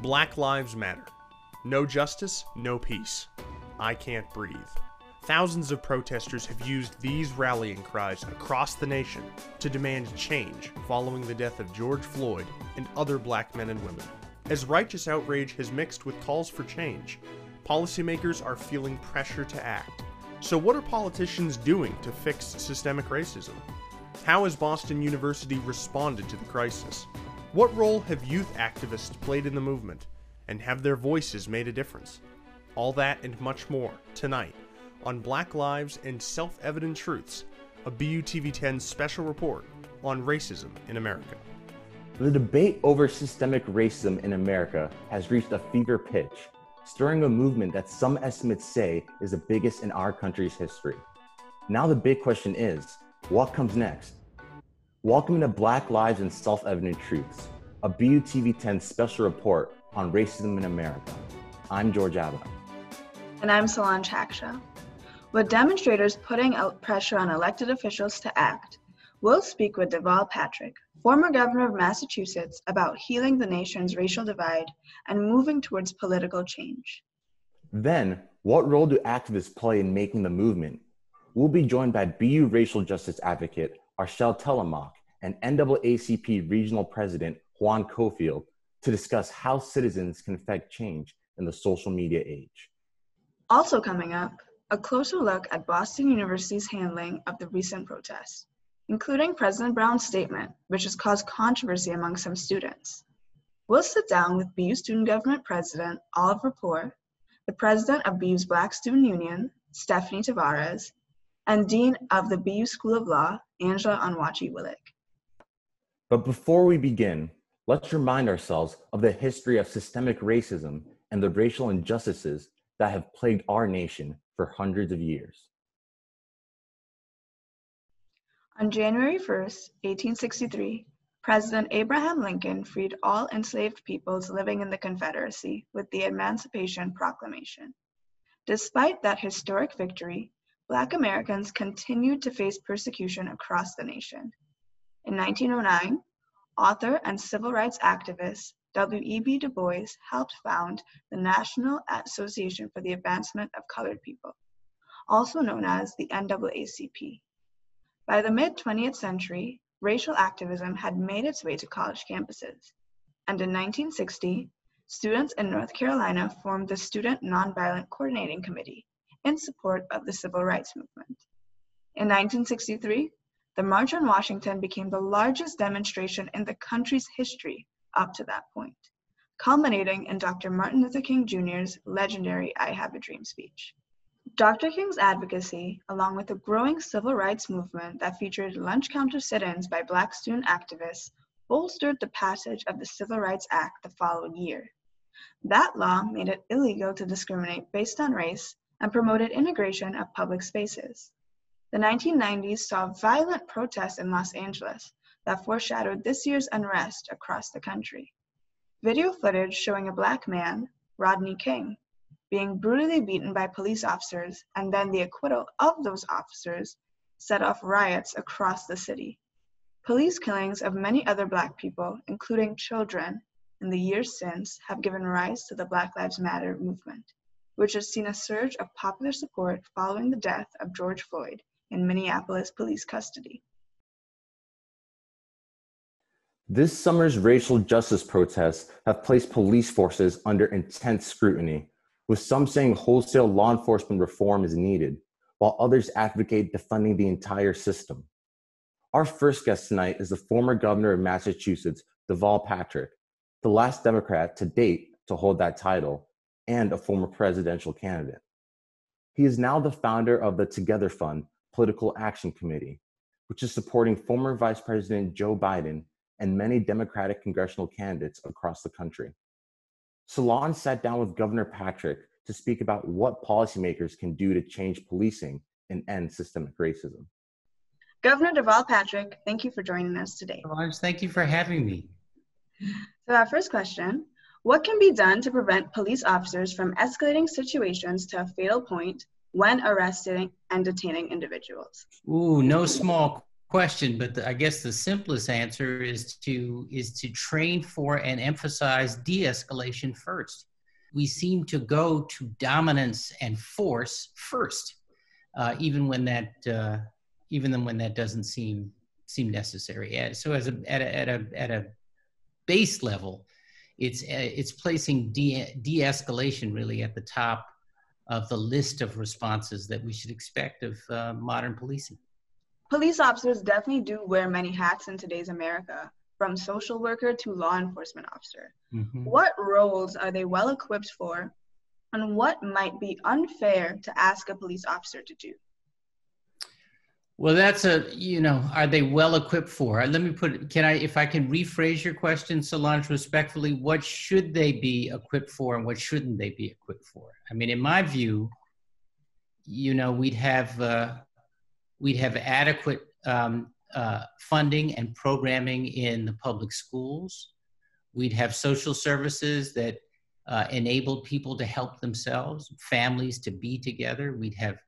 Black Lives Matter. No justice, no peace. I can't breathe. Thousands of protesters have used these rallying cries across the nation to demand change following the death of George Floyd and other black men and women. As righteous outrage has mixed with calls for change, policymakers are feeling pressure to act. So, what are politicians doing to fix systemic racism? How has Boston University responded to the crisis? What role have youth activists played in the movement? And have their voices made a difference? All that and much more tonight on Black Lives and Self Evident Truths, a BUTV 10 special report on racism in America. The debate over systemic racism in America has reached a fever pitch, stirring a movement that some estimates say is the biggest in our country's history. Now, the big question is what comes next? Welcome to Black Lives and Self Evident Truths, a BUTV 10 special report on racism in America. I'm George Abunaw. And I'm Solange Hackshaw. With demonstrators putting out pressure on elected officials to act, we'll speak with Deval Patrick, former governor of Massachusetts, about healing the nation's racial divide and moving towards political change. Then, what role do activists play in making the movement? We'll be joined by BU racial justice advocate Archelle Thelemaque and NAACP Regional President Juan Cofield to discuss how citizens can affect change in the social media age. Also coming up, a closer look at Boston University's handling of the recent protests, including President Brown's statement, which has caused controversy among some students. We'll sit down with BU Student Government President Oliver Pour, the President of BU's Black Student Union, Stephanie Tavares, and Dean of the BU School of Law, Angela Onwuachi Willig. But before we begin, let's remind ourselves of the history of systemic racism and the racial injustices that have plagued our nation for hundreds of years. On January 1st, 1863, President Abraham Lincoln freed all enslaved peoples living in the Confederacy with the Emancipation Proclamation. Despite that historic victory, Black Americans continued to face persecution across the nation. In 1909, author and civil rights activist W.E.B. Du Bois helped found the National Association for the Advancement of Colored People, also known as the NAACP. By the mid 20th century, racial activism had made its way to college campuses, and in 1960, students in North Carolina formed the Student Nonviolent Coordinating Committee in support of the civil rights movement. In 1963, the March on Washington became the largest demonstration in the country's history up to that point, culminating in Dr. Martin Luther King Jr.'s legendary I Have a Dream speech. Dr. King's advocacy, along with a growing civil rights movement that featured lunch counter sit ins by Black student activists, bolstered the passage of the Civil Rights Act the following year. That law made it illegal to discriminate based on race and promoted integration of public spaces. The 1990s saw violent protests in Los Angeles that foreshadowed this year's unrest across the country. Video footage showing a black man, Rodney King, being brutally beaten by police officers and then the acquittal of those officers set off riots across the city. Police killings of many other Black people, including children, in the years since have given rise to the Black Lives Matter movement which has seen a surge of popular support following the death of George Floyd in Minneapolis police custody. This summer's racial justice protests have placed police forces under intense scrutiny, with some saying wholesale law enforcement reform is needed, while others advocate defunding the entire system. Our first guest tonight is the former governor of Massachusetts, Deval Patrick, the last Democrat to date to hold that title, and a former presidential candidate. He is now the founder of the Together Fund Political Action Committee, which is supporting former Vice President Joe Biden and many Democratic congressional candidates across the country. Solange sat down with Governor Patrick to speak about what policymakers can do to change policing and end systemic racism. Governor Deval Patrick, thank you for joining us today. Solange, thank you for having me. So, our first question what can be done to prevent police officers from escalating situations to a fatal point when arresting and detaining individuals? Ooh, no small question, but the, I guess the simplest answer is to is to train for and emphasize de-escalation first. We seem to go to dominance and force first, uh, even when that uh, even when that doesn't seem seem necessary. So as a at a at a at a base level, it's uh, it's placing de de-escalation really at the top of the list of responses that we should expect of uh, modern policing. Police officers definitely do wear many hats in today's America, from social worker to law enforcement officer. Mm-hmm. What roles are they well equipped for, and what might be unfair to ask a police officer to do? Well, that's a, you know, are they well equipped for? Let me put, can I, if I can rephrase your question, Solange, respectfully, what should they be equipped for and what shouldn't they be equipped for? I mean, in my view, you know, we'd have, uh, we'd have adequate um, uh, funding and programming in the public schools. We'd have social services that uh, enabled people to help themselves, families to be together. We'd have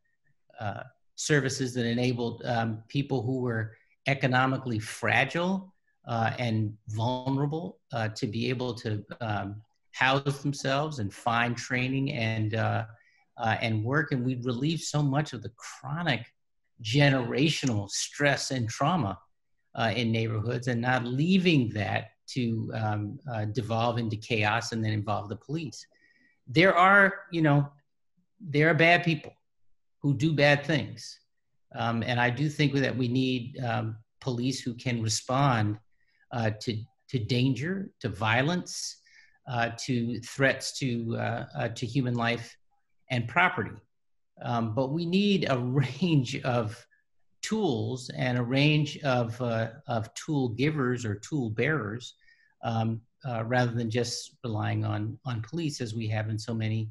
uh, services that enabled um, people who were economically fragile uh, and vulnerable uh, to be able to um, house themselves and find training and uh, uh and work. And we'd relieve so much of the chronic generational stress and trauma uh, in neighborhoods, and not leaving that to um, uh, devolve into chaos and then involve the police. There are, you know, there are bad people who do bad things. Um, and I do think that we need um, police who can respond uh, to, to danger, to violence, uh, to threats to, uh, uh to human life and property. Um, but we need a range of tools and a range of, uh, of tool givers or tool bearers um, uh, rather than just relying on, on police as we have in so many,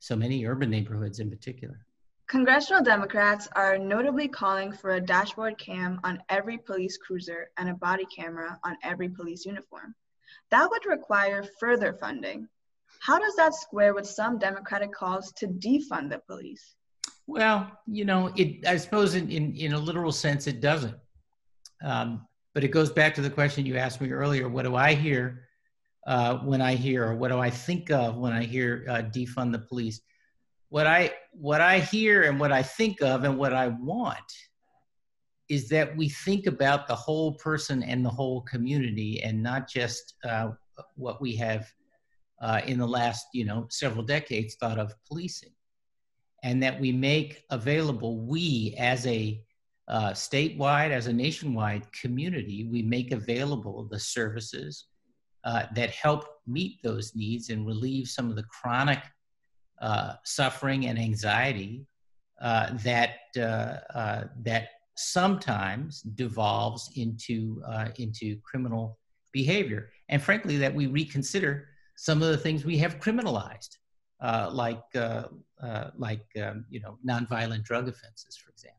so many urban neighborhoods in particular. Congressional Democrats are notably calling for a dashboard cam on every police cruiser and a body camera on every police uniform. That would require further funding. How does that square with some Democratic calls to defund the police? Well, you know, it. I suppose in in, in a literal sense, it doesn't. Um, but it goes back to the question you asked me earlier: What do I hear uh, when I hear, or what do I think of when I hear uh, defund the police? What I what I hear and what I think of and what I want is that we think about the whole person and the whole community and not just uh, what we have uh, in the last you know several decades thought of policing. And that we make available we as a uh, statewide as a nationwide community we make available the services uh, that help meet those needs and relieve some of the chronic uh, suffering and anxiety uh, that uh, uh, that sometimes devolves into into criminal behavior, and frankly, that we reconsider some of the things we have criminalized, like like um, you know nonviolent drug offenses, for example.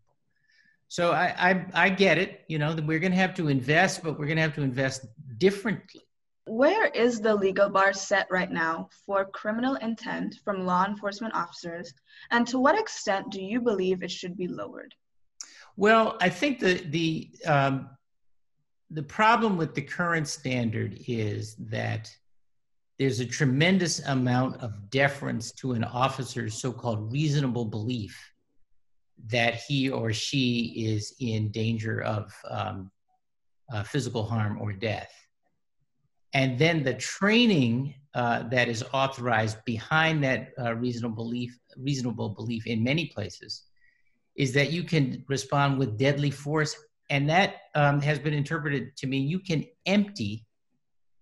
So I, I, I get it. You know, we're going to have to invest, but we're going to have to invest differently where is the legal bar set right now for criminal intent from law enforcement officers, and to what extent do you believe it should be lowered? Well, I think the the um, the problem with the current standard is that there's a tremendous amount of deference to an officer's so-called reasonable belief that he or she is in danger of um, uh, physical harm or death and then the training uh, that is authorized behind that uh, reasonable belief reasonable belief in many places is that you can respond with deadly force. And that um, has been interpreted to mean you can empty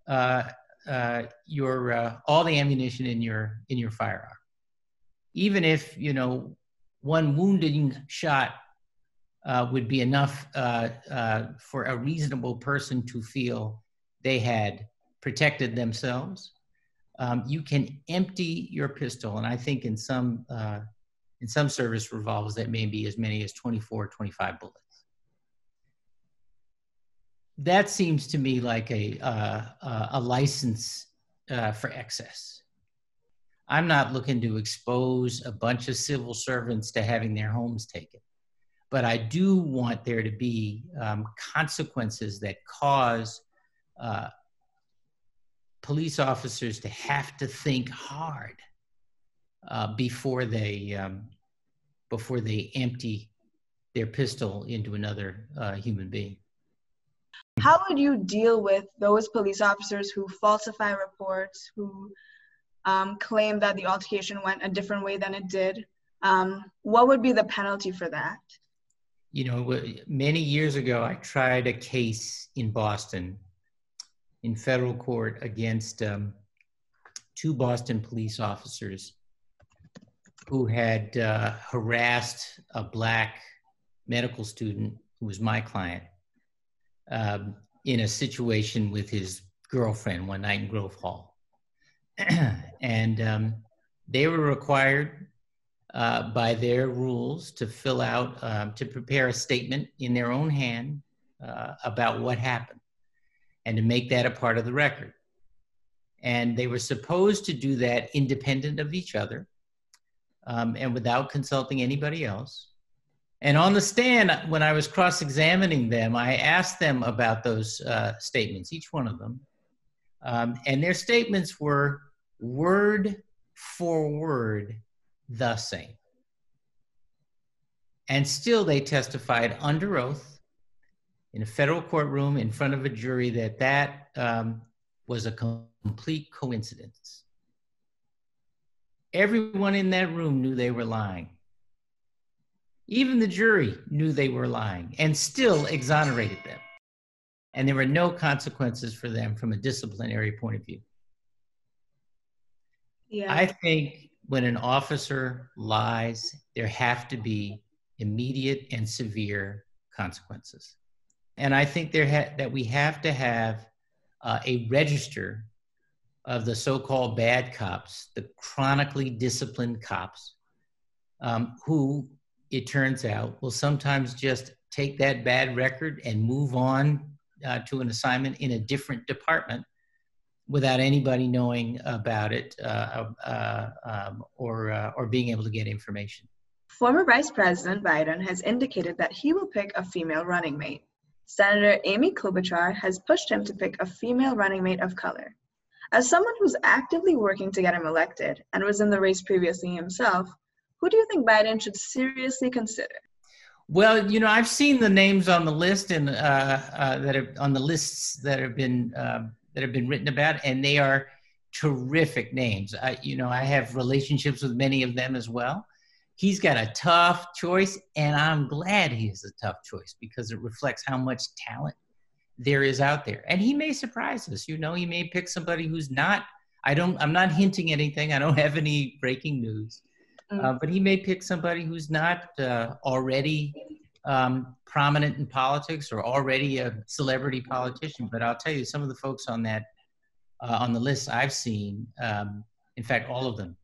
uh, uh your uh, all the ammunition in your in your firearm. Even if you know one wounding shot uh, would be enough for a reasonable person to feel they had protected themselves. Um, you can empty your pistol, and I think in some uh, in some service revolvers that may be as many as 24, 25 bullets. That seems to me like a uh, a license uh, for excess. I'm not looking to expose a bunch of civil servants to having their homes taken. but I do want there to be um, consequences that cause uh, police officers to have to think hard uh, before they um, before they empty their pistol into another uh, human being. How would you deal with those police officers who falsify reports, who um, claim that the altercation went a different way than it did? Um, what would be the penalty for that? You know, many years ago, I tried a case in Boston in federal court against um, two Boston police officers who had uh, harassed a black medical student who was my client um, in a situation with his girlfriend one night in Grove Hall. and um, they were required uh, by their rules to fill out, um, to prepare a statement in their own hand uh, about what happened and to make that a part of the record. And they were supposed to do that independent of each other um, and without consulting anybody else. And on the stand, when I was cross examining them, I asked them about those uh, statements, each one of them. Um, and their statements were word for word the same. And still, they testified under oath in a federal courtroom in front of a jury that that um, was a complete coincidence. Everyone in that room knew they were lying. Even the jury knew they were lying and still exonerated them. And there were no consequences for them from a disciplinary point of view. Yeah. I think when an officer lies, there have to be immediate and severe consequences. And I think there ha- that we have to have uh, a register of the so-called bad cops, the chronically disciplined cops, um, who it turns out will sometimes just take that bad record and move on uh, to an assignment in a different department without anybody knowing about it uh, uh, um, or, uh, or being able to get information. Former Vice President Biden has indicated that he will pick a female running mate. Senator Amy Klobuchar has pushed him to pick a female running mate of color. As someone who's actively working to get him elected and was in the race previously himself, who do you think Biden should seriously consider? Well, you know, I've seen the names on the list and uh, uh, that are on the lists that have been uh, that have been written about, and they are terrific names. I, you know, I have relationships with many of them as well. He's got a tough choice, and I'm glad he has a tough choice because it reflects how much talent there is out there. And he may surprise us. You know, he may pick somebody who's not. I don't. I'm not hinting anything. I don't have any breaking news. Mm. Uh, but he may pick somebody who's not uh, already um, prominent in politics or already a celebrity politician. But I'll tell you, some of the folks on that uh, on the list I've seen, um, in fact, all of them,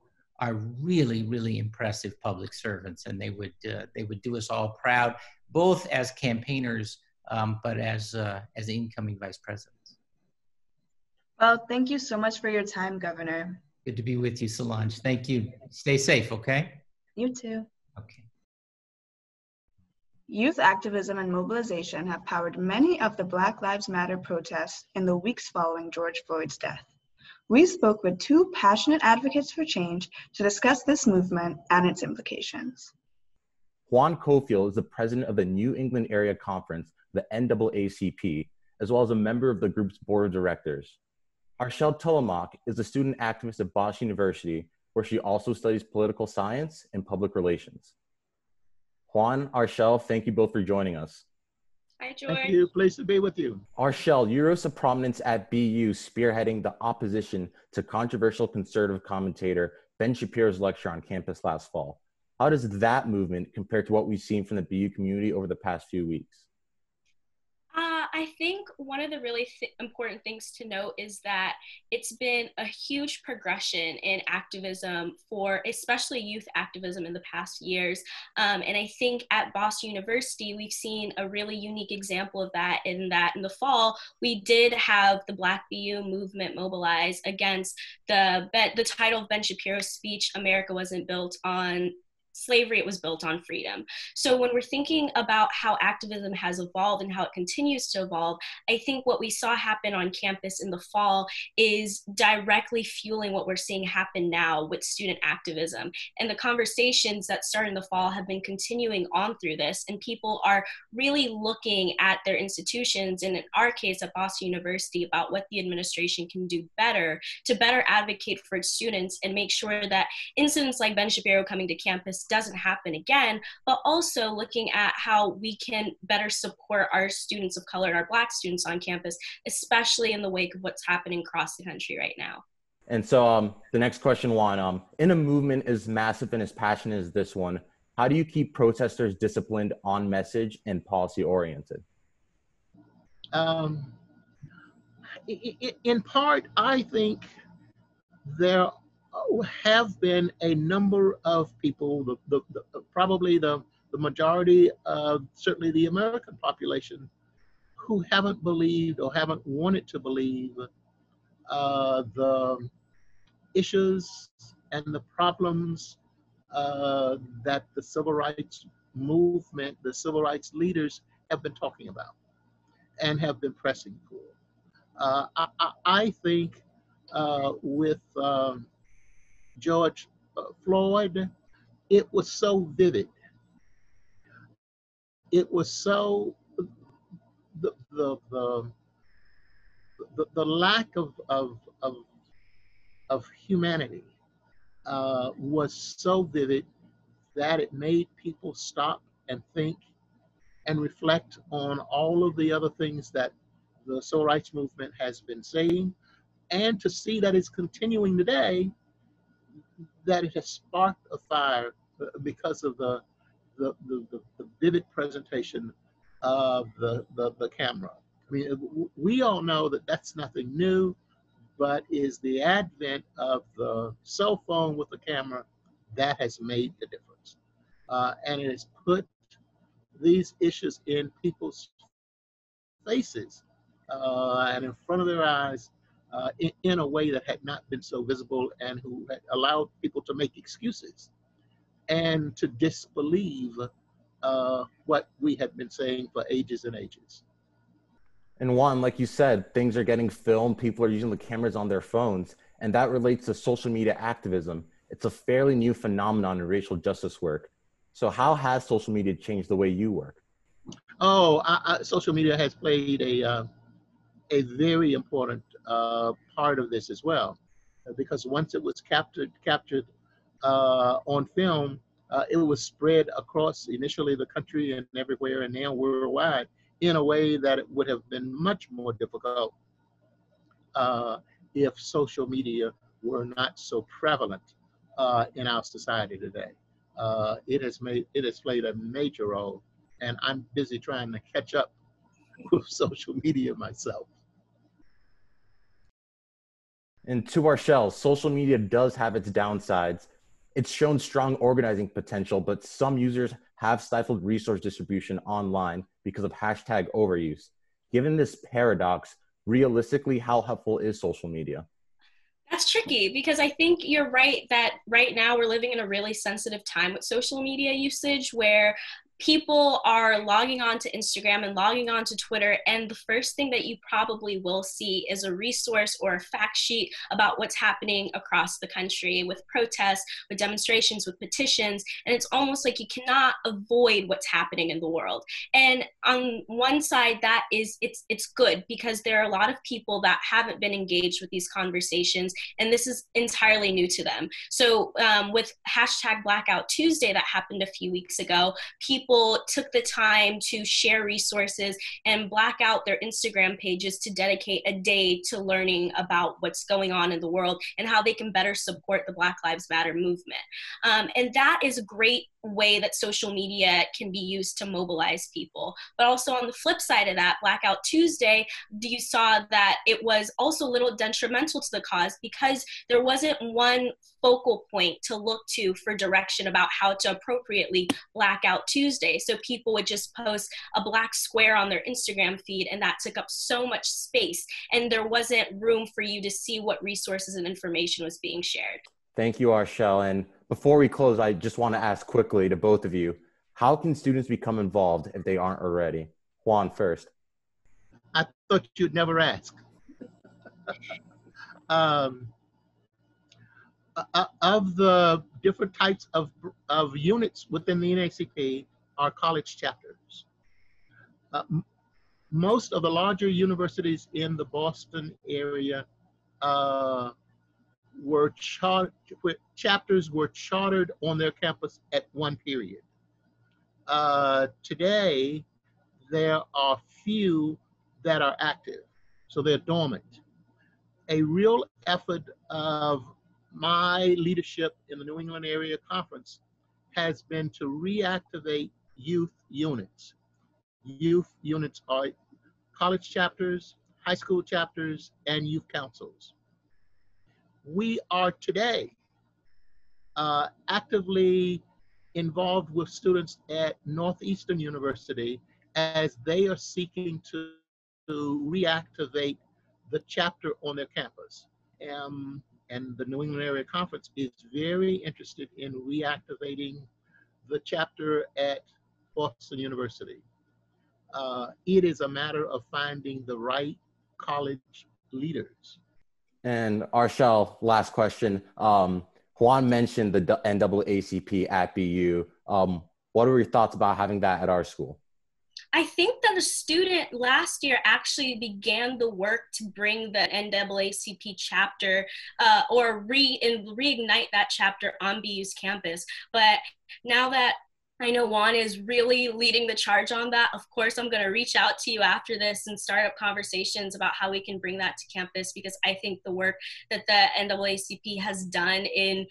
are really, really impressive public servants, and they would uh, they would do us all proud, both as campaigners um, but as uh, as incoming vice presidents. Well, thank you so much for your time, Governor. Good to be with you, Solange. Thank you. Stay safe, okay? You too. Okay. Youth activism and mobilization have powered many of the Black Lives Matter protests in the weeks following George Floyd's death. We spoke with two passionate advocates for change to discuss this movement and its implications. Juan Cofield is the president of the New England Area Conference the NAACP, as well as a member of the group's board of directors. Archelle Thelemaque is a student activist at Boston University, where she also studies political science and public relations. Juan, Arshel, thank you both for joining us. Hi, George. Thank you. Pleased to be with you. Archelle, you rose to prominence at BU spearheading the opposition to controversial conservative commentator Ben Shapiro's lecture on campus last fall. How does that movement compare to what we've seen from the BU community over the past few weeks? I think one of the really th- important things to note is that it's been a huge progression in activism for especially youth activism in the past years. Um, and I think at Boston University, we've seen a really unique example of that in that in the fall, we did have the Black BU movement mobilize against the, the title of Ben Shapiro's speech, America Wasn't Built on slavery, it was built on freedom. So when we're thinking about how activism has evolved and how it continues to evolve, I think what we saw happen on campus in the fall is directly fueling what we're seeing happen now with student activism. And the conversations that started in the fall have been continuing on through this, and people are really looking at their institutions, and in our case at Boston University, about what the administration can do better to better advocate for its students and make sure that incidents like Ben Shapiro coming to campus doesn't happen again, but also looking at how we can better support our students of color and our Black students on campus, especially in the wake of what's happening across the country right now. And so um, the next question, Juan, um, in a movement as massive and as passionate as this one, how do you keep protesters disciplined on message and policy oriented? Um, in part, I think there have been a number of people, the, the, the, probably the, the majority of certainly the American population, who haven't believed or haven't wanted to believe uh, the issues and the problems uh, that the civil rights movement, the civil rights leaders have been talking about and have been pressing for. Uh, I, I, think uh, with um, George Floyd, it was so vivid. It was so the the the, the, the lack of, of of of humanity uh, was so vivid that it made people stop and think and reflect on all of the other things that the civil rights movement has been saying, and to see that it's continuing today that it has sparked a fire uh, because of the the, the, the, vivid presentation of the, the, the camera. I mean, we all know that that's nothing new, but is the advent of the cell phone with the camera that has made the difference. Uh, and it has put these issues in people's faces uh, and in front of their eyes uh, in, in, a way that had not been so visible and who had allowed people to make excuses and to disbelieve uh, what we had been saying for ages and ages. And Juan, like you said, things are getting filmed, people are using the cameras on their phones, and that relates to social media activism. It's a fairly new phenomenon in racial justice work. So, how has social media changed the way you work? Oh, I, I, social media has played a uh, a very important uh, part of this as well, because once it was captured captured uh, on film, uh, it was spread across initially the country and everywhere, and now worldwide in a way that it would have been much more difficult uh, if social media were not so prevalent uh, in our society today. Uh, it has made it has played a major role, and I'm busy trying to catch up with social media myself. And to our shells, social media does have its downsides. It's shown strong organizing potential, but some users have stifled resource distribution online because of hashtag overuse. Given this paradox, realistically, how helpful is social media? That's tricky because I think you're right that right now we're living in a really sensitive time with social media usage where people are logging on to Instagram and logging on to Twitter, and the first thing that you probably will see is a resource or a fact sheet about what's happening across the country with protests, with demonstrations, with petitions, and it's almost like you cannot avoid what's happening in the world. And on one side, that is it's it's good because there are a lot of people that haven't been engaged with these conversations, and this is entirely new to them. So um, with hashtag Blackout Tuesday that happened a few weeks ago, people people took the time to share resources and black out their Instagram pages to dedicate a day to learning about what's going on in the world and how they can better support the Black Lives Matter movement. Um, and that is a great way that social media can be used to mobilize people. But also on the flip side of that, Blackout Tuesday, you saw that it was also a little detrimental to the cause because there wasn't one focal point to look to for direction about how to appropriately Blackout Tuesday. So people would just post a black square on their Instagram feed, and that took up so much space. And there wasn't room for you to see what resources and information was being shared. Thank you, Archelle. And before we close, I just want to ask quickly to both of you how can students become involved if they aren't already? Juan first. I thought you'd never ask. um, uh, uh, of the different types of, of units within the NAACP are college chapters. Uh, most of the larger universities in the Boston area uh, were char- chapters were chartered on their campus at one period. Uh, today, there are few that are active, so they're dormant. A real effort of my leadership in the New England Area Conference has been to reactivate youth units. Youth units are college chapters, high school chapters, and youth councils. We are today uh, actively involved with students at Northeastern University as they are seeking to, to reactivate the chapter on their campus. Um, and the New England Area Conference is very interested in reactivating the chapter at Boston University. Uh, it is a matter of finding the right college leaders. And Archelle, last question. Um, Juan mentioned the NAACP at BU. Um, what are your thoughts about having that at our school? I think that a student last year actually began the work to bring the NAACP chapter uh, or re reignite that chapter on BU's campus. But now that I know Juan is really leading the charge on that. Of course, I'm going to reach out to you after this and start up conversations about how we can bring that to campus because I think the work that the NAACP has done in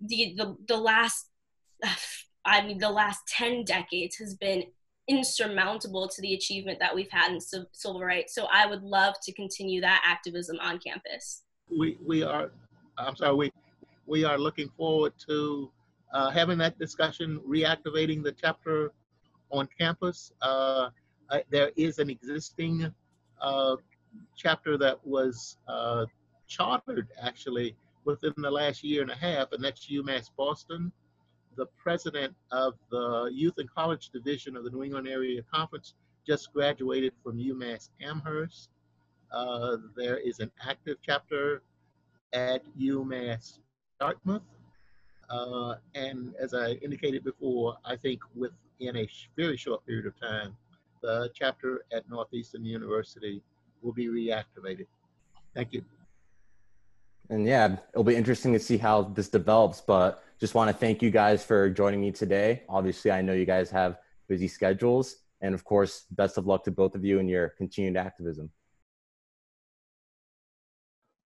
the the, the last I mean the last 10 decades has been insurmountable to the achievement that we've had in civil rights. So I would love to continue that activism on campus. We we are I'm sorry we we are looking forward to uh, having that discussion, reactivating the chapter on campus. Uh, there is an existing uh, chapter that was uh, chartered actually within the last year and a half, and that's UMass Boston the president of the Youth and College Division of the New England Area Conference just graduated from UMass Amherst. Uh, there is an active chapter at UMass Dartmouth. Uh, and as I indicated before, I think within a very short period of time, the chapter at Northeastern University will be reactivated. Thank you. And yeah, it'll be interesting to see how this develops, but just want to thank you guys for joining me today. Obviously, I know you guys have busy schedules. And of course, best of luck to both of you in your continued activism.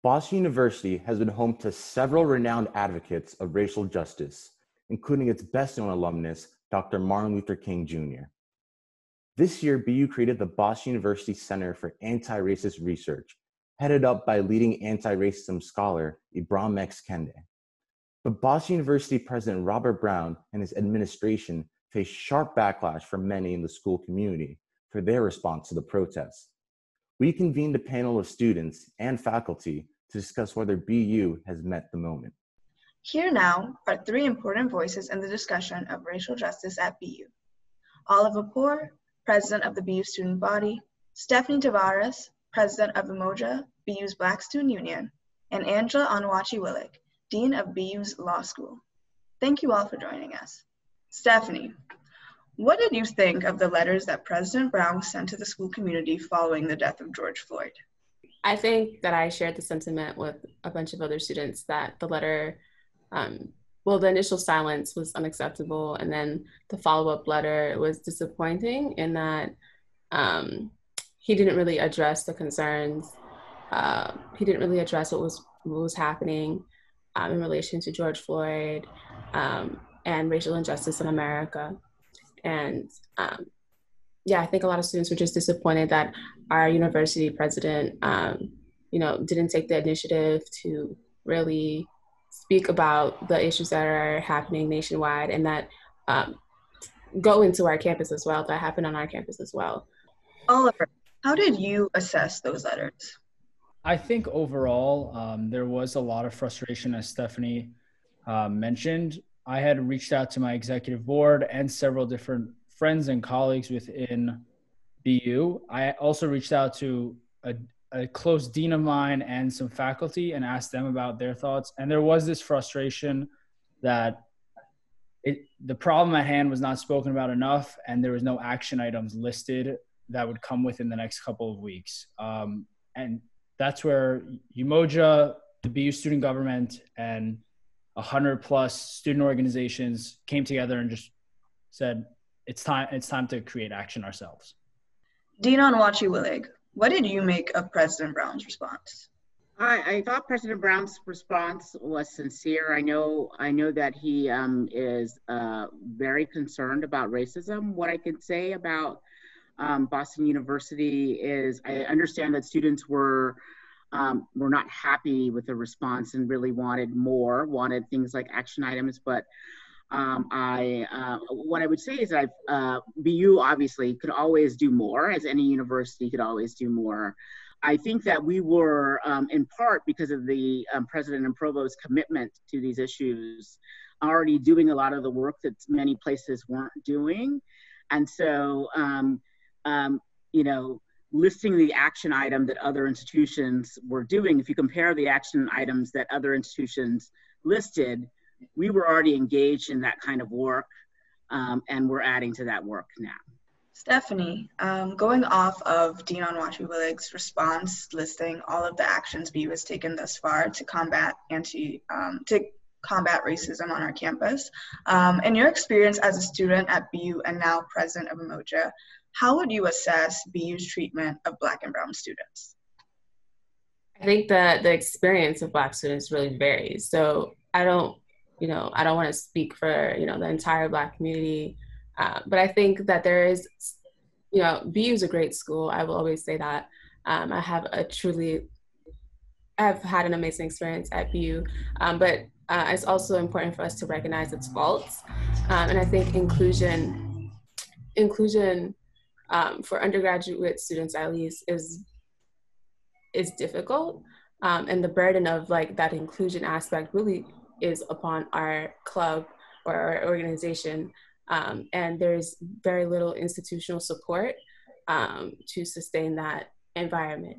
Boston University has been home to several renowned advocates of racial justice, including its best known alumnus, Dr. Martin Luther King Jr. This year, BU created the Boston University Center for Anti Racist Research, headed up by leading anti racism scholar Ibram X. Kendi. But Boston University President Robert Brown and his administration faced sharp backlash from many in the school community for their response to the protests. We convened a panel of students and faculty to discuss whether BU has met the moment. Here now are three important voices in the discussion of racial justice at BU. Oliver Pour, President of the BU Student Body, Stephanie Tavares, President of Umoja, BU's Black Student Union, and Angela Onwuachi Willig, Dean of BU's Law School. Thank you all for joining us. Stephanie, what did you think of the letters that President Brown sent to the school community following the death of George Floyd? I think that I shared the sentiment with a bunch of other students that the letter, um, well, the initial silence was unacceptable, and then the follow up letter was disappointing in that um, he didn't really address the concerns. Uh, he didn't really address what was what was happening um, in relation to George Floyd um, and racial injustice in America. And um, yeah, I think a lot of students were just disappointed that our university president, um, you know, didn't take the initiative to really speak about the issues that are happening nationwide and that um, go into our campus as well, that happen on our campus as well. Oliver, how did you assess those letters? I think overall, um, there was a lot of frustration, as Stephanie uh, mentioned, I had reached out to my executive board and several different friends and colleagues within BU. I also reached out to a, a close dean of mine and some faculty and asked them about their thoughts. And there was this frustration that it, the problem at hand was not spoken about enough, and there was no action items listed that would come within the next couple of weeks. Um, and that's where Umoja, the BU student government, and 100 plus student organizations came together and just said, it's time, it's time to create action ourselves. Dean Onwuachi-Willig, what did you make of President Brown's response? I, I, thought President Brown's response was sincere. I know I know that he um, is uh, very concerned about racism. What I can say about um, Boston University is I understand that students were um, were not happy with the response and really wanted more, wanted things like action items. But um, I, uh, what I would say is that uh, BU obviously could always do more, as any university could always do more. I think that we were, um, in part because of the um, president and provost's commitment to these issues, already doing a lot of the work that many places weren't doing. And so, um, um, you know, listing the action item that other institutions were doing, if you compare the action items that other institutions listed, we were already engaged in that kind of work um, and we're adding to that work now. Stephanie, um, going off of Dean Onwuachi-Willig's response listing all of the actions BU has taken thus far to combat anti um, to combat racism on our campus. Um, in your experience as a student at BU and now president of Umoja, how would you assess BU's treatment of Black and Brown students? I think that the experience of Black students really varies. So I don't, you know, I don't want to speak for, you know, the entire Black community, uh, but I think that there is, you know, BU is a great school. I will always say that. Um, I have a truly, I've had an amazing experience at BU, um, but uh, it's also important for us to recognize its faults. Um, and I think inclusion, inclusion um, for undergraduate students at least is is difficult. Um, and the burden of like that inclusion aspect really is upon our club or our organization. Um, and there's very little institutional support um, to sustain that environment.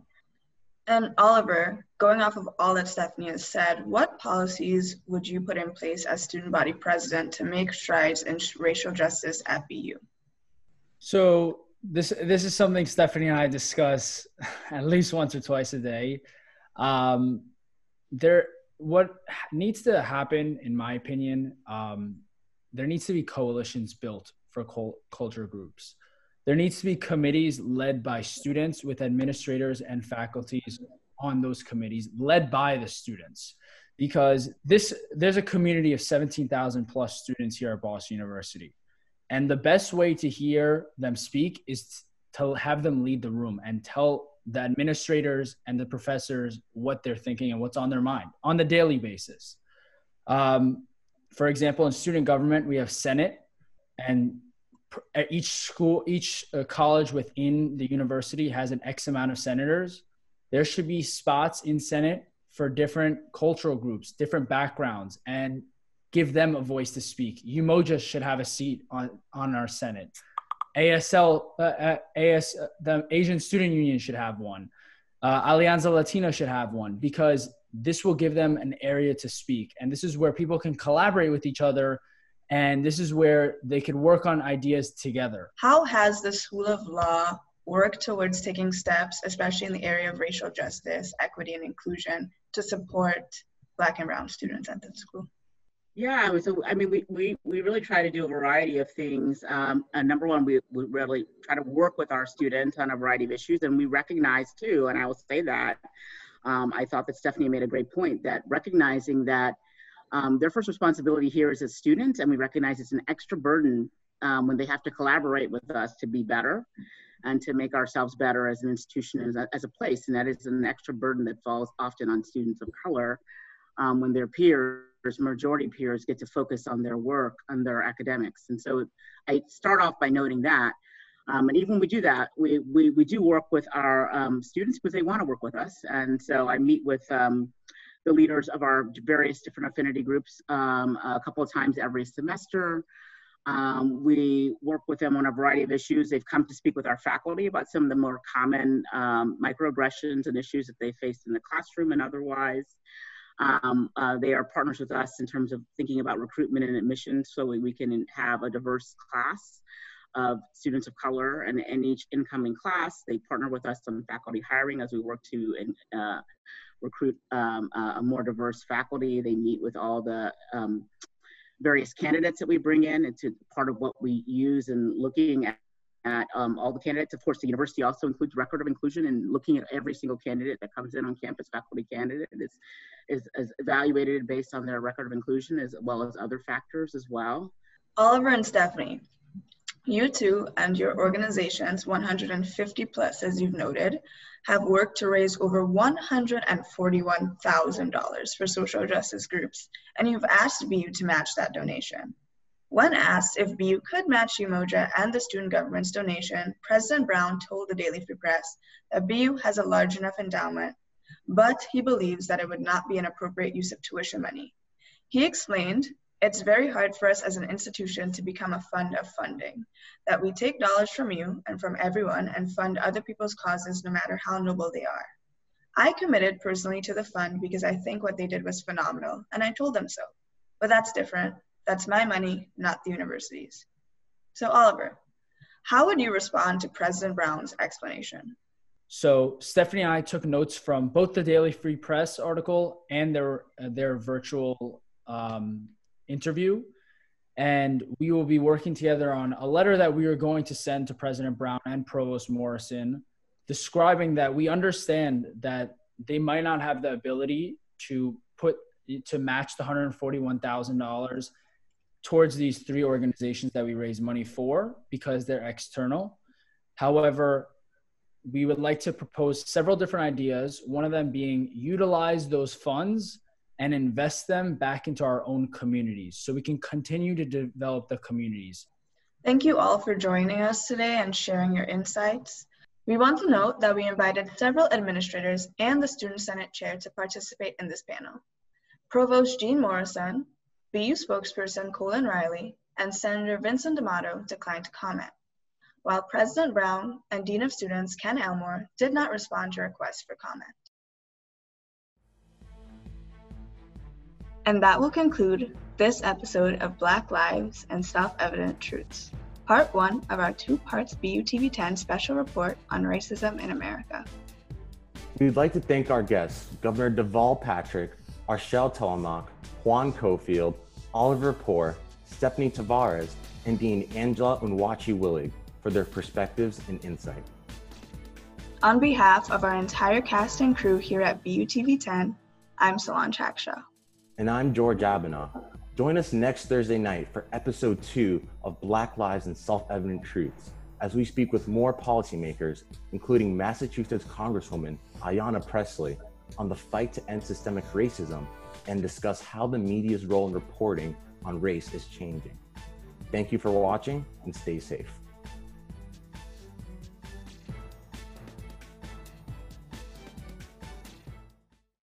And oliver going off of all that stephanie has said what policies would you put in place as student body president to make strides in racial justice at bu so this this is something Stephanie and I discuss at least once or twice a day. Um, there, what needs to happen, in my opinion, um, there needs to be coalitions built for col- culture groups. There needs to be committees led by students with administrators and faculties on those committees, led by the students, because this there's a community of 17,000 plus students here at Boston University and the best way to hear them speak is to have them lead the room and tell the administrators and the professors what they're thinking and what's on their mind on the daily basis. Um, for example, in student government, we have Senate, and each school, each uh, college within the university has an X amount of senators. There should be spots in Senate for different cultural groups, different backgrounds, and give them a voice to speak. Umoja should have a seat on, on our Senate. ASL, uh, uh AS, uh, the Asian Student Union should have one. Uh, Alianza Latina should have one because this will give them an area to speak. And this is where people can collaborate with each other. And this is where they can work on ideas together. How has the School of Law worked towards taking steps, especially in the area of racial justice, equity, and inclusion, to support Black and Brown students at the school? Yeah, so I mean, we, we, we really try to do a variety of things. Um, and number one, we, we really try to work with our students on a variety of issues, and we recognize too, and I will say that um, I thought that Stephanie made a great point that recognizing that um, their first responsibility here is as students, and we recognize it's an extra burden um, when they have to collaborate with us to be better and to make ourselves better as an institution, as a, as a place, and that is an extra burden that falls often on students of color um, when their peers majority peers get to focus on their work, on their academics. And so I start off by noting that. Um, and even when we do that, we, we, we do work with our um, students because they want to work with us. And so I meet with um, the leaders of our various different affinity groups um, a couple of times every semester. Um, we work with them on a variety of issues. They've come to speak with our faculty about some of the more common um, microaggressions and issues that they face in the classroom and otherwise. Um, uh, they are partners with us in terms of thinking about recruitment and admissions so we, can have a diverse class of students of color and in each incoming class. They partner with us on faculty hiring as we work to uh, recruit um, a more diverse faculty. They meet with all the um, various candidates that we bring in. It's part of what we use in looking at, at um, all the candidates. Of course, the university also includes record of inclusion and looking at every single candidate that comes in on campus, faculty candidate is, is, is evaluated based on their record of inclusion as well as other factors as well. Oliver and Stephanie, you two and your organizations, 150 plus as you've noted, have worked to raise over $141,000 for social justice groups, and you've asked BU to match that donation. When asked if BU could match Umoja and the student government's donation, President Brown told the Daily Free Press that BU has a large enough endowment, but he believes that it would not be an appropriate use of tuition money. He explained it's very hard for us as an institution to become a fund of funding, that we take dollars from you and from everyone and fund other people's causes no matter how noble they are. I committed personally to the fund because I think what they did was phenomenal, and I told them so. But that's different. That's my money, not the university's. So, Oliver, how would you respond to President Brown's explanation? So Stephanie and I took notes from both the Daily Free Press article and their uh, their virtual um, interview. And we will be working together on a letter that we are going to send to President Brown and Provost Morrison, describing that we understand that they might not have the ability to put to match the $141,000 towards these three organizations that we raise money for because they're external. However, we would like to propose several different ideas, one of them being utilize those funds and invest them back into our own communities so we can continue to develop the communities. Thank you all for joining us today and sharing your insights. We want to note that we invited several administrators and the Student Senate Chair to participate in this panel. Provost Jean Morrison, BU spokesperson Colin Riley, and Senator Vincent D'Amato declined to comment, while President Brown and Dean of Students Ken Elmore did not respond to requests for comment. And that will conclude this episode of Black Lives and Self-Evident Truths, part one of our two parts BUTV 10 special report on racism in America. We'd like to thank our guests, Governor Deval Patrick, Archelle Thelemaque, Juan Cofield, Oliver Pour, Stephanie Tavares, and Dean Angela Onwuachi Willig for their perspectives and insight. On behalf of our entire cast and crew here at BUTV 10, I'm Solange Hackshaw. And I'm George Abunaw. Join us next Thursday night for episode two of Black Lives and Self Evident Truths as we speak with more policymakers, including Massachusetts Congresswoman Ayanna Pressley, on the fight to end systemic racism and discuss how the media's role in reporting on race is changing. Thank you for watching and stay safe.